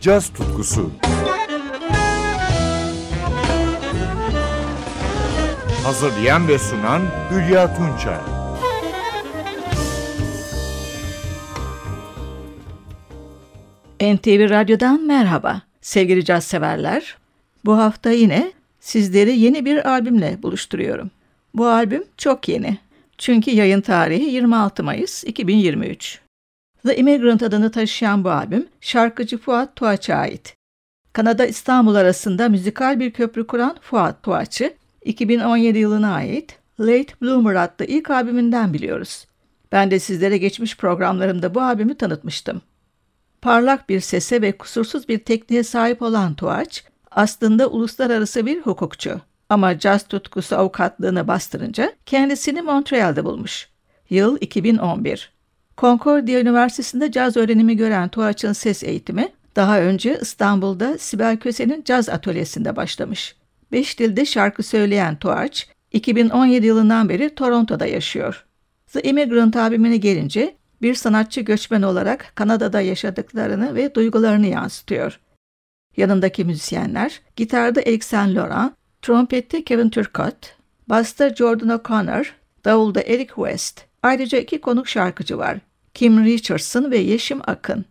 caz tutkusu. Hazırlayan ve sunan Hülya Tunçay. NTV Radyo'dan merhaba sevgili caz severler. Bu hafta yine sizleri yeni bir albümle buluşturuyorum. Bu albüm çok yeni. Çünkü yayın tarihi 26 Mayıs 2023. The Immigrant adını taşıyan bu albüm şarkıcı Fuat Tuğaç'a ait. Kanada İstanbul arasında müzikal bir köprü kuran Fuat Tuğaç'ı 2017 yılına ait Late Bloomer adlı ilk albümünden biliyoruz. Ben de sizlere geçmiş programlarımda bu albümü tanıtmıştım. Parlak bir sese ve kusursuz bir tekniğe sahip olan Tuğaç, aslında uluslararası bir hukukçu. Ama caz tutkusu avukatlığını bastırınca kendisini Montreal'de bulmuş. Yıl 2011. Concordia Üniversitesi'nde caz öğrenimi gören Tuğaç'ın ses eğitimi daha önce İstanbul'da Sibel Köse'nin caz atölyesinde başlamış. Beş dilde şarkı söyleyen Tuğaç, 2017 yılından beri Toronto'da yaşıyor. The Immigrant albümüne gelince bir sanatçı göçmen olarak Kanada'da yaşadıklarını ve duygularını yansıtıyor. Yanındaki müzisyenler, gitarda Eric Saint Laurent, trompette Kevin Turcotte, basta Jordan O'Connor, davulda Eric West. Ayrıca iki konuk şarkıcı var. Kim Richardson ve Yeşim Akın.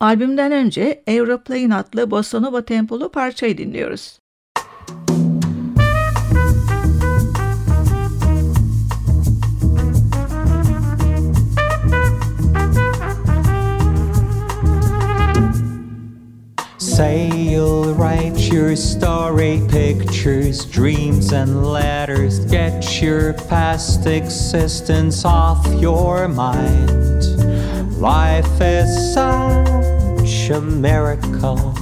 Albümden önce Aeroplane adlı bossa tempolu parçayı dinliyoruz. Say you'll write your story, pictures, dreams, and letters. Get your past existence off your mind. Life is such a miracle.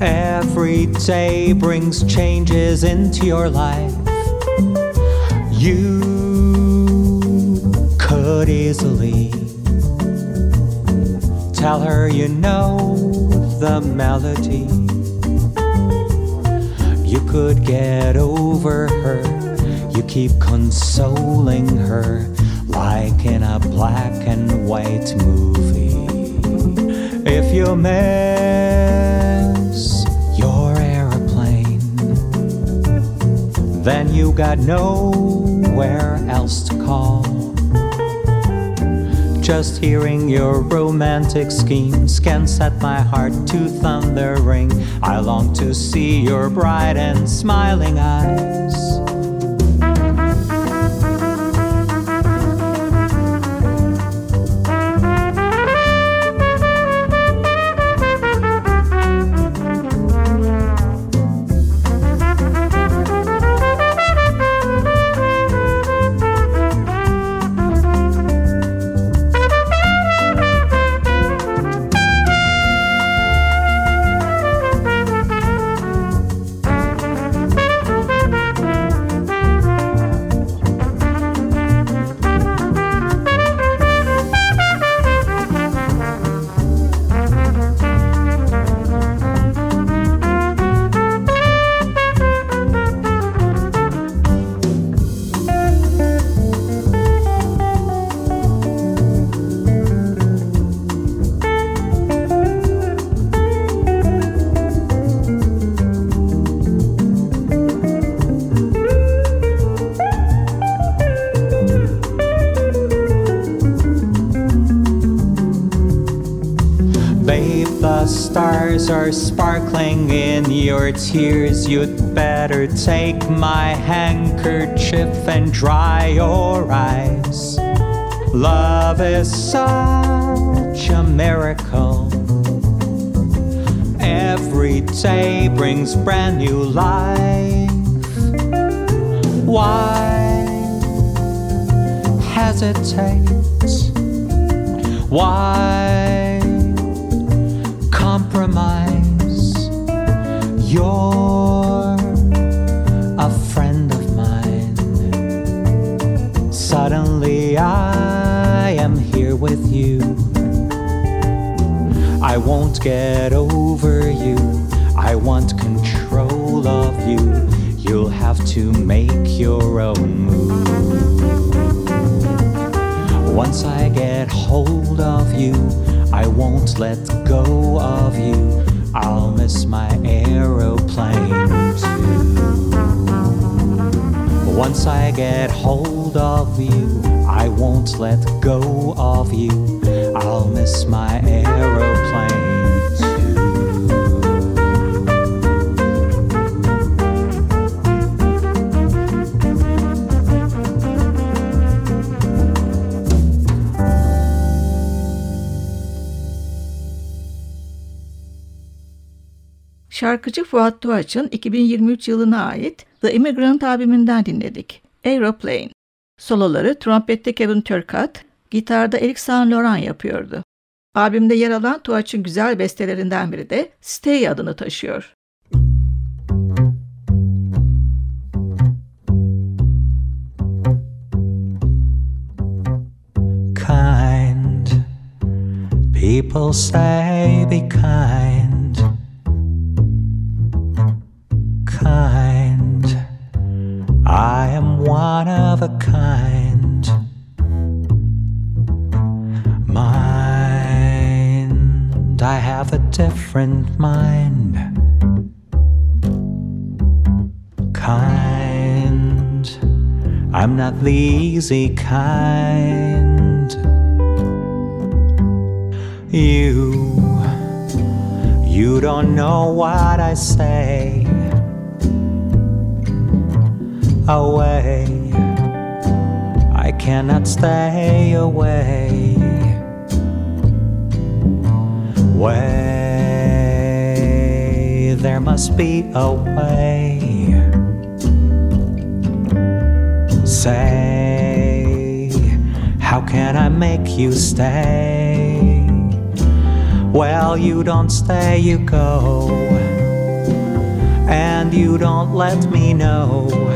Every day brings changes into your life. You could easily tell her you know the melody. You could get over her, you keep consoling her in a black and white movie. If you miss your aeroplane, then you got nowhere else to call. Just hearing your romantic schemes can set my heart to thundering. I long to see your bright and smiling eyes. Tears. You'd better take my handkerchief and dry your eyes. Love is such a miracle. Every day brings brand new life. Why hesitate? Why compromise? You're a friend of mine. Suddenly I am here with you. I won't get over you. I want control of you. You'll have to make your own move. Once I get hold of you, I won't let go of you. I'll miss my aeroplane too. Once I get hold of you, I won't let go of you. I'll miss my aeroplane Şarkıcı Fuat Tuğaç'ın 2023 yılına ait The Immigrant albümünden dinledik. Aeroplane. Soloları trompette Kevin Turcotte, gitarda Eric Saint Laurent yapıyordu. Albümde yer alan Tuğaç'ın güzel bestelerinden biri de Stay adını taşıyor. kind. People say be kind. Kind. I am one of a kind. Mind. I have a different mind. Kind. I'm not the easy kind. You, you don't know what I say. Away, I cannot stay away. Way, there must be a way. Say, how can I make you stay? Well, you don't stay, you go. And you don't let me know.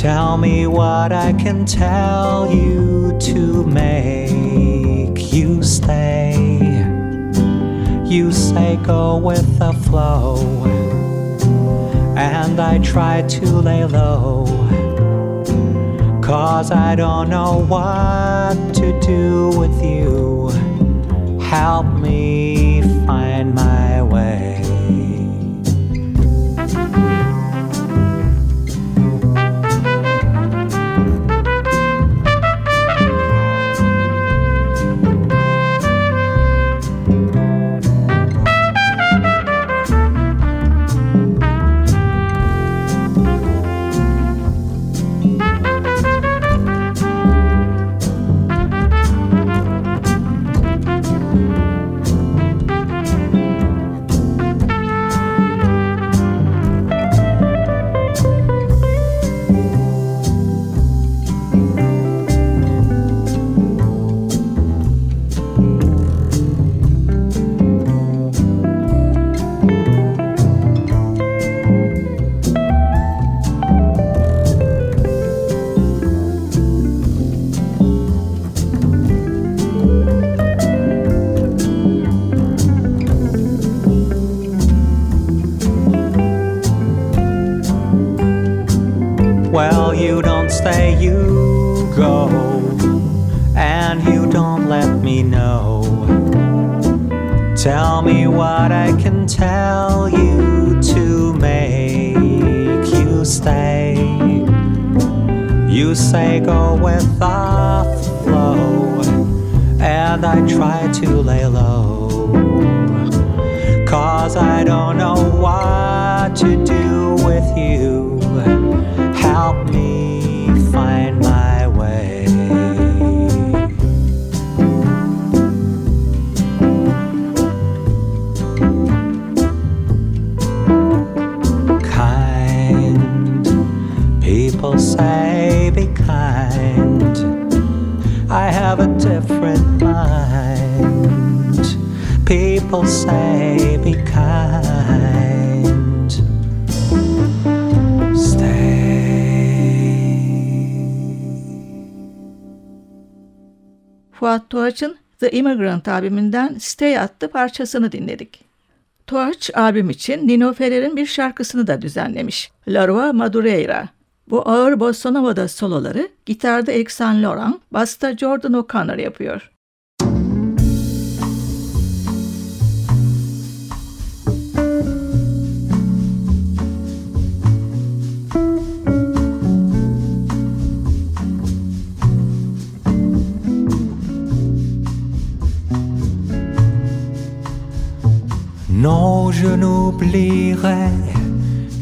Tell me what I can tell you to make you stay. You say go with the flow. And I try to lay low. Cause I don't know what to do with you. Help me say be kind. I have a different mind. People say be kind. Stay. Fuat Tuğaç'ın The Immigrant albümünden Stay adlı parçasını dinledik. Tuğaç albüm için Nino Ferrer'in bir şarkısını da düzenlemiş. La Rua Madureira. Bu ağır bossano'da soloları gitarda Eric Saint Laurent, basta Jordan O'Connor yapıyor. Non, je n'oublierai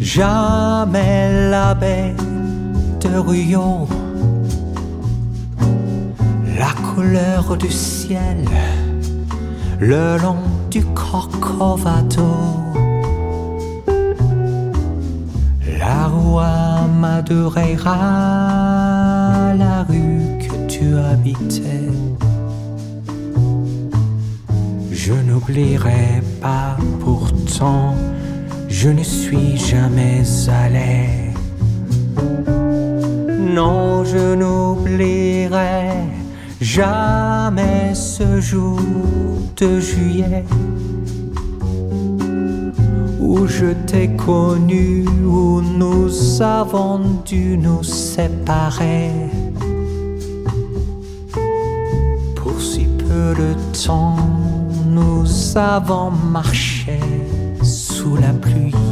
jamais la bête la couleur du ciel le long du Corcovado. La rue Madureira, la rue que tu habitais. Je n'oublierai pas pourtant, je ne suis jamais allé. Non, je n'oublierai jamais ce jour de juillet où je t'ai connu, où nous avons dû nous séparer. Pour si peu de temps, nous avons marché sous la pluie.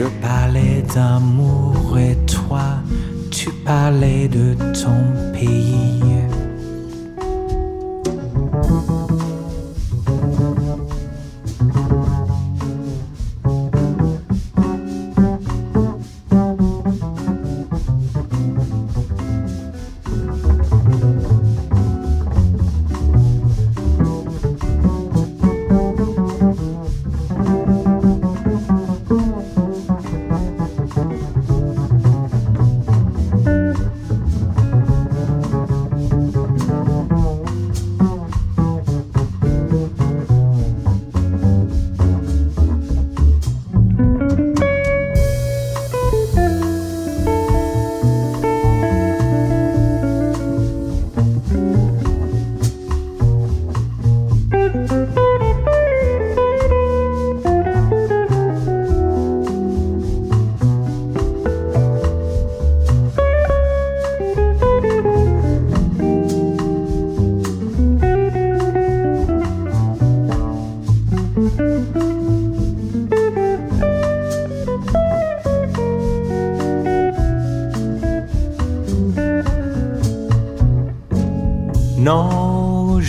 Je parlais d'amour et toi, tu parlais de ton pays.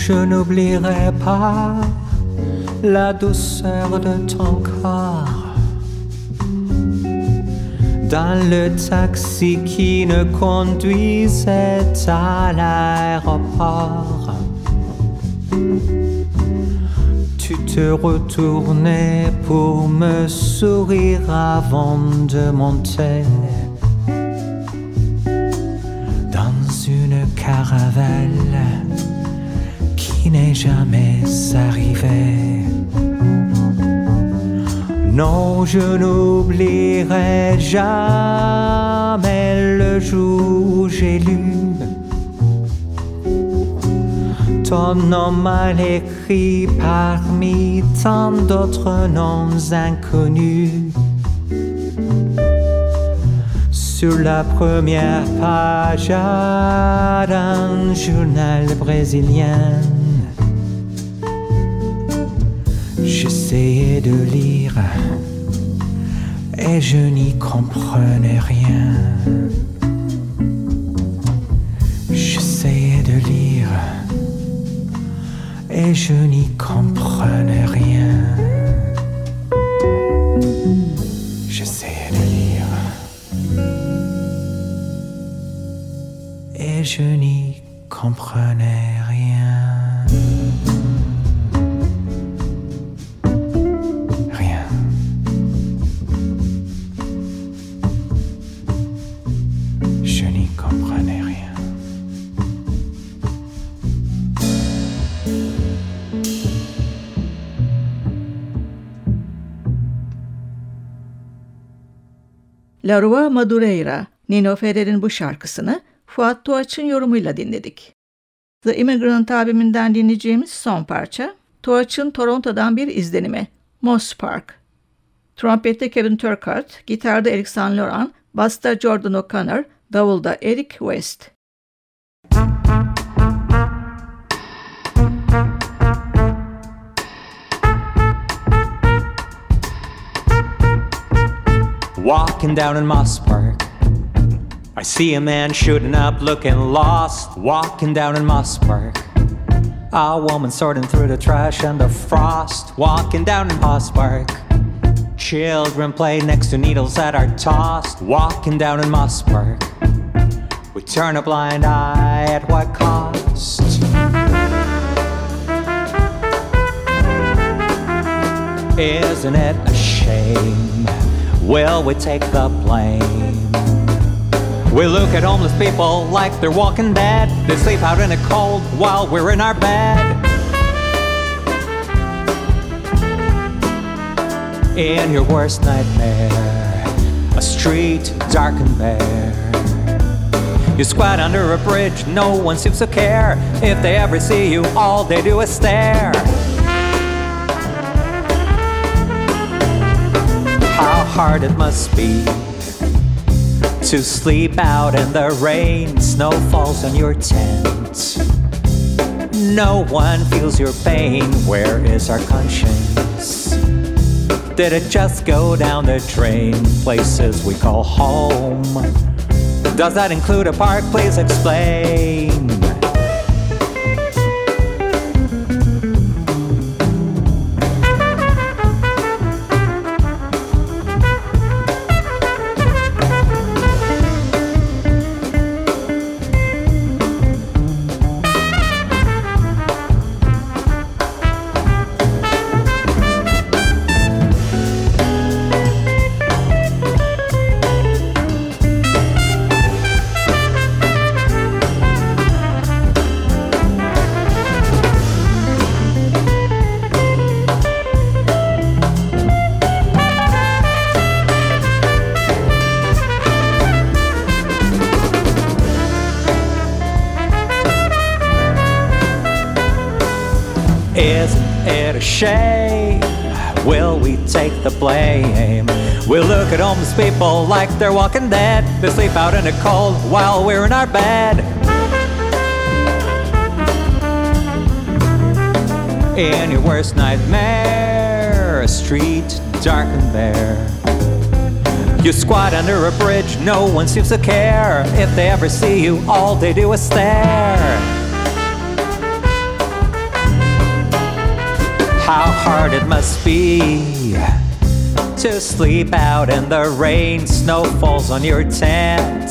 Je n'oublierai pas la douceur de ton corps. Dans le taxi qui ne conduisait à l'aéroport, tu te retournais pour me sourire avant de monter Non, je n'oublierai jamais le jour où j'ai lu ton nom mal écrit parmi tant d'autres noms inconnus. Sur la première page d'un journal brésilien. J'essayais de lire et je n'y comprenais rien. J'essayais de lire et je n'y comprenais rien. J'essayais de lire et je n'y comprenais La Rua Madureira, Nino Ferrer'in bu şarkısını Fuat Tuğaç'ın yorumuyla dinledik. The Immigrant albümünden dinleyeceğimiz son parça, Tuğaç'ın Toronto'dan bir izlenimi, Moss Park. Trompette Kevin Turkart, gitarda Eric Saint Laurent, basta Jordan O'Connor, davulda Eric West. Walking down in Moss Park, I see a man shooting up looking lost. Walking down in Moss Park, A woman sorting through the trash and the frost, walking down in Moss Park. Children play next to needles that are tossed, walking down in Moss Park. We turn a blind eye at what cost. Isn't it a shame? Will we take the blame? We look at homeless people like they're walking dead. They sleep out in the cold while we're in our bed. In your worst nightmare, a street dark and bare. You squat under a bridge, no one seems to care. If they ever see you, all they do is stare. Hard it must be to sleep out in the rain, snow falls on your tent. No one feels your pain. Where is our conscience? Did it just go down the drain? Places we call home. Does that include a park? Please explain. They're walking dead. They sleep out in the cold while we're in our bed. In your worst nightmare, a street dark and bare. You squat under a bridge, no one seems to care. If they ever see you, all they do is stare. How hard it must be to sleep out in the rain, snow falls on your tent.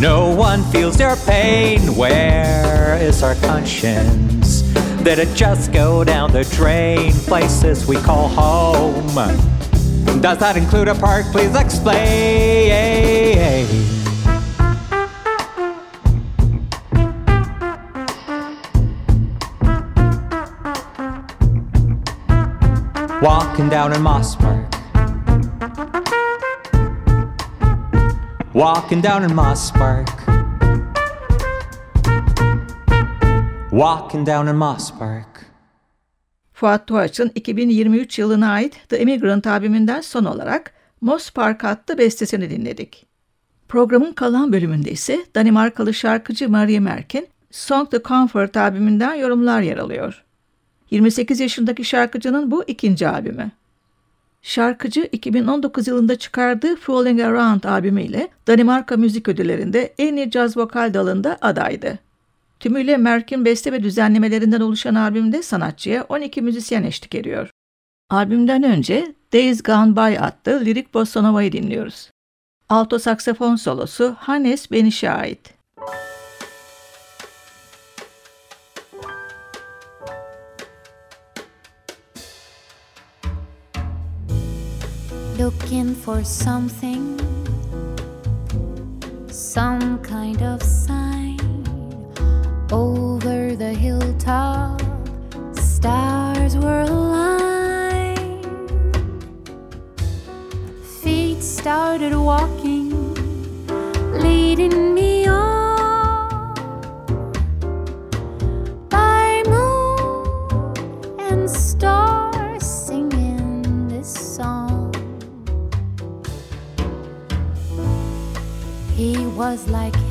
No one feels your pain. Where is our conscience? Did it just go down the drain? Places we call home. Does that include a park? Please explain. Walking down in Moss Park. Walking down in Moss Park. Walking down in Moss Park. Fuat Tuğaç'ın 2023 yılına ait The Immigrant albümünden son olarak Moss Park adlı bestesini dinledik. Programın kalan bölümünde ise Danimarkalı şarkıcı Marie Merk'in Song the Comfort albümünden yorumlar yer alıyor. 28 yaşındaki şarkıcının bu ikinci albümü. Şarkıcı 2019 yılında çıkardığı Falling Around albümüyle Danimarka Müzik Ödülleri'nde en iyi caz vokal dalında adaydı. Tümüyle Merk'in beste ve düzenlemelerinden oluşan albümde sanatçıya 12 müzisyen eşlik ediyor. Albümden önce Days Gone By adlı lirik bossa dinliyoruz. Alto saksafon solosu Hannes Beniş'e ait. Looking for something, some kind of sign. Over the hilltop, stars were aligned. Feet started walking, leading me like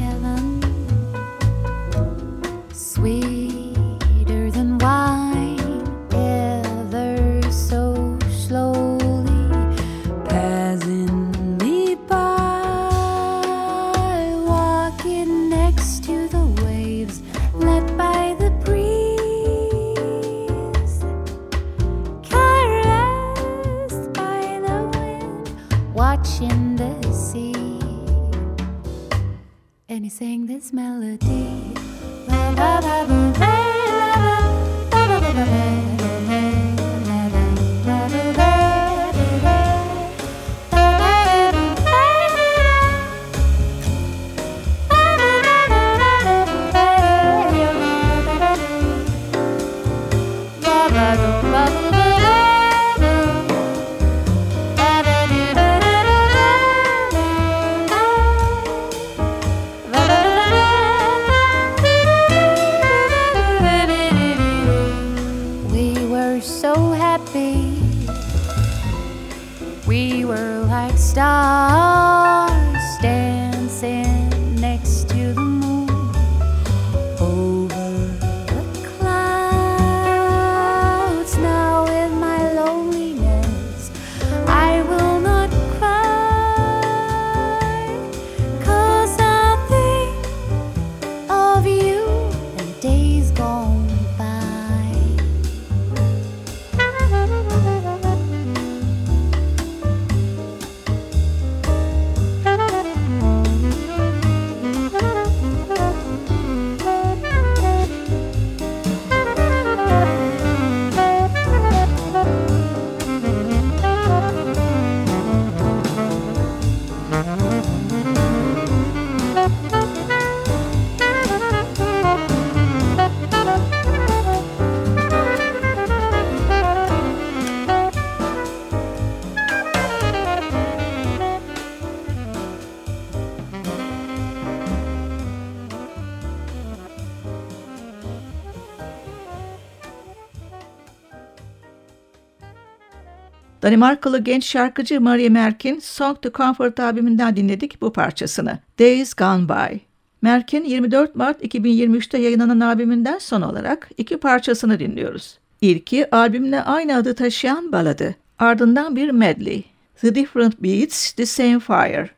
Danimarkalı genç şarkıcı Marie Merkin Song to Comfort albümünden dinledik bu parçasını. Days Gone By. Merkin 24 Mart 2023'te yayınlanan albümünden son olarak iki parçasını dinliyoruz. İlki albümle aynı adı taşıyan baladı. Ardından bir medley. The Different Beats, The Same Fire.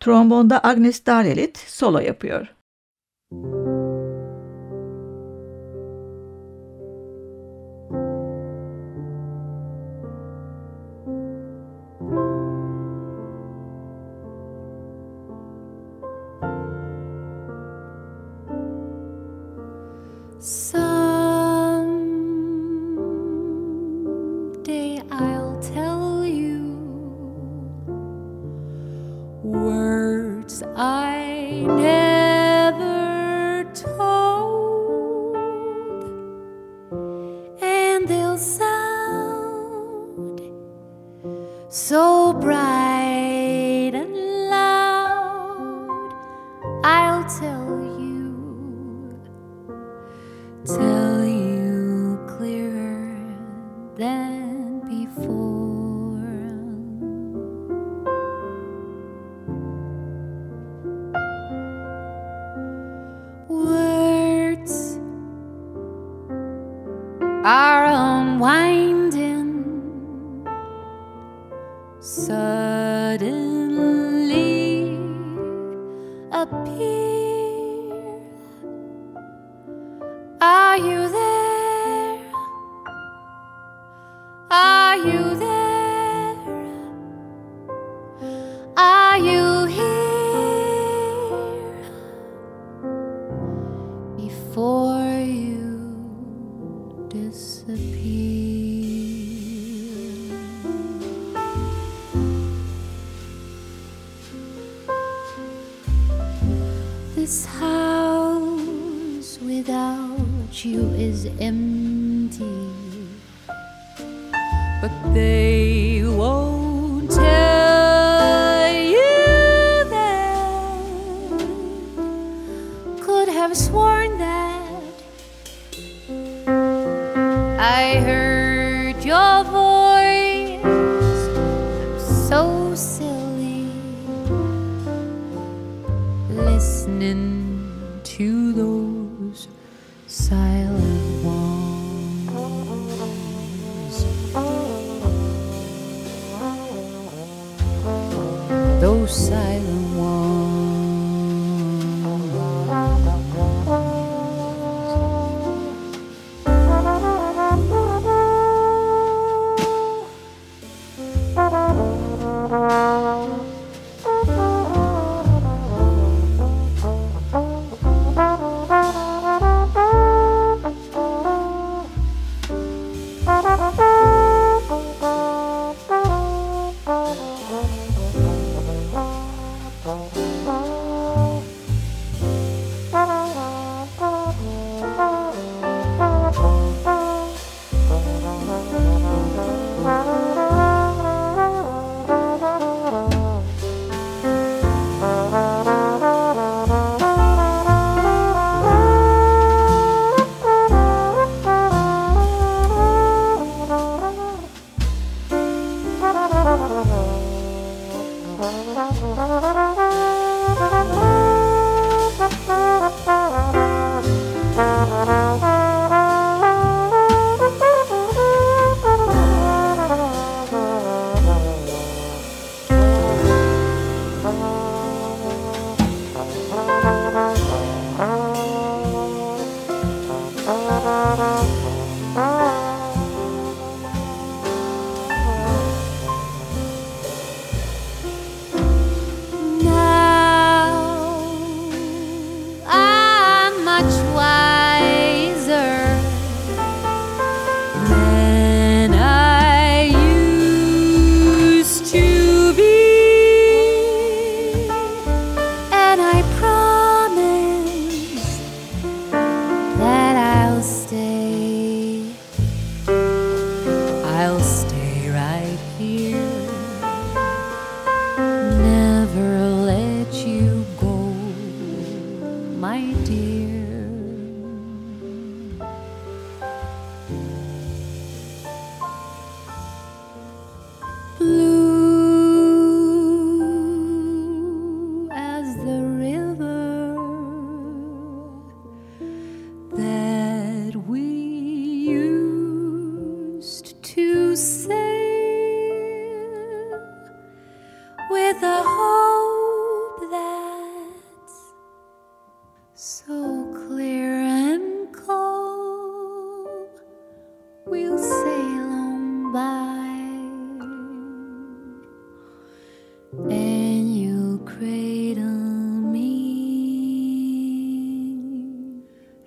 Trombonda Agnes Darelit solo yapıyor. Someday are unwinding suddenly appear. I heard your voice. I'm so silly listening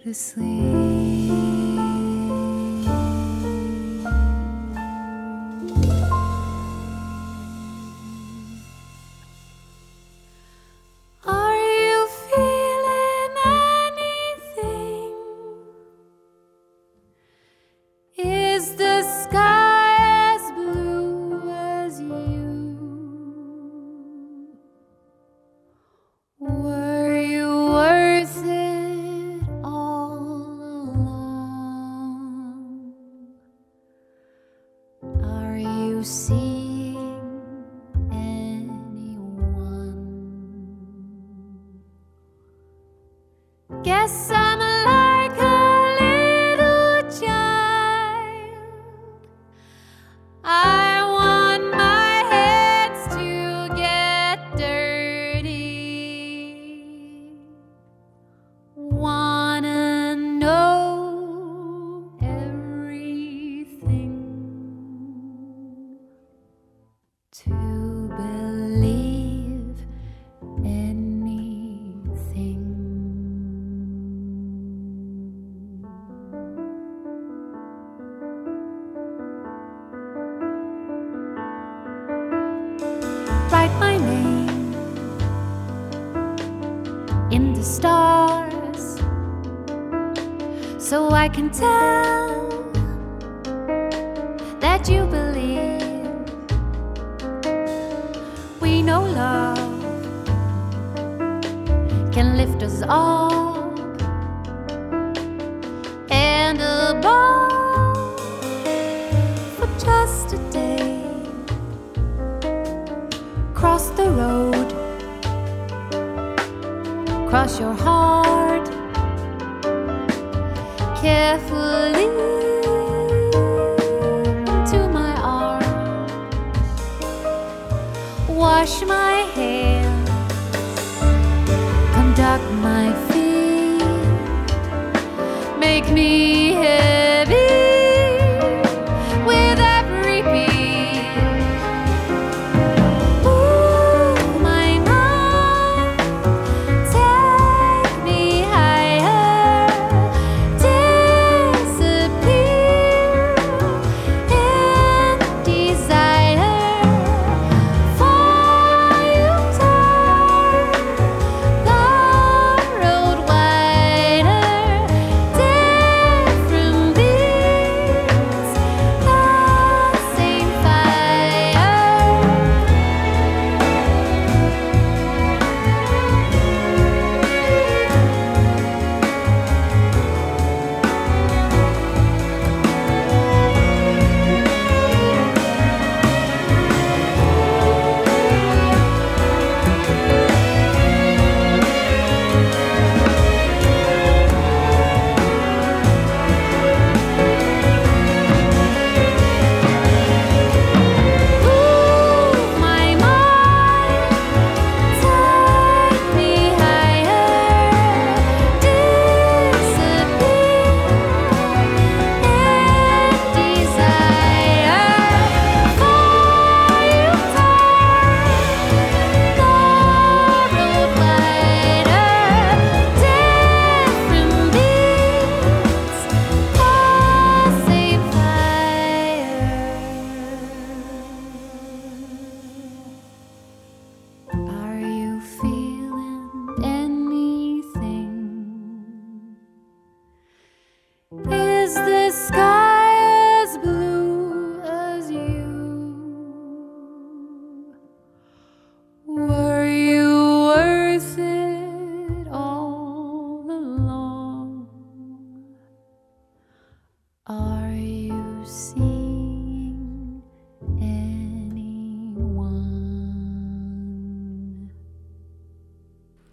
can tell that you believe we know love can lift us up and above for just a day. Cross the road, cross your heart carefully to my arms, wash my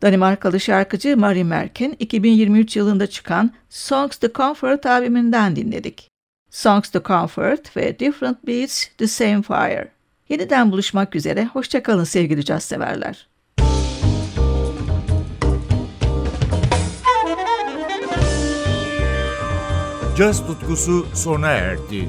Danimarkalı şarkıcı Marie Merck'in 2023 yılında çıkan Songs to Comfort albümünden dinledik. Songs to Comfort ve Different Beats, The Same Fire. Yeniden buluşmak üzere, hoşçakalın sevgili caz severler. Caz tutkusu sona erdi.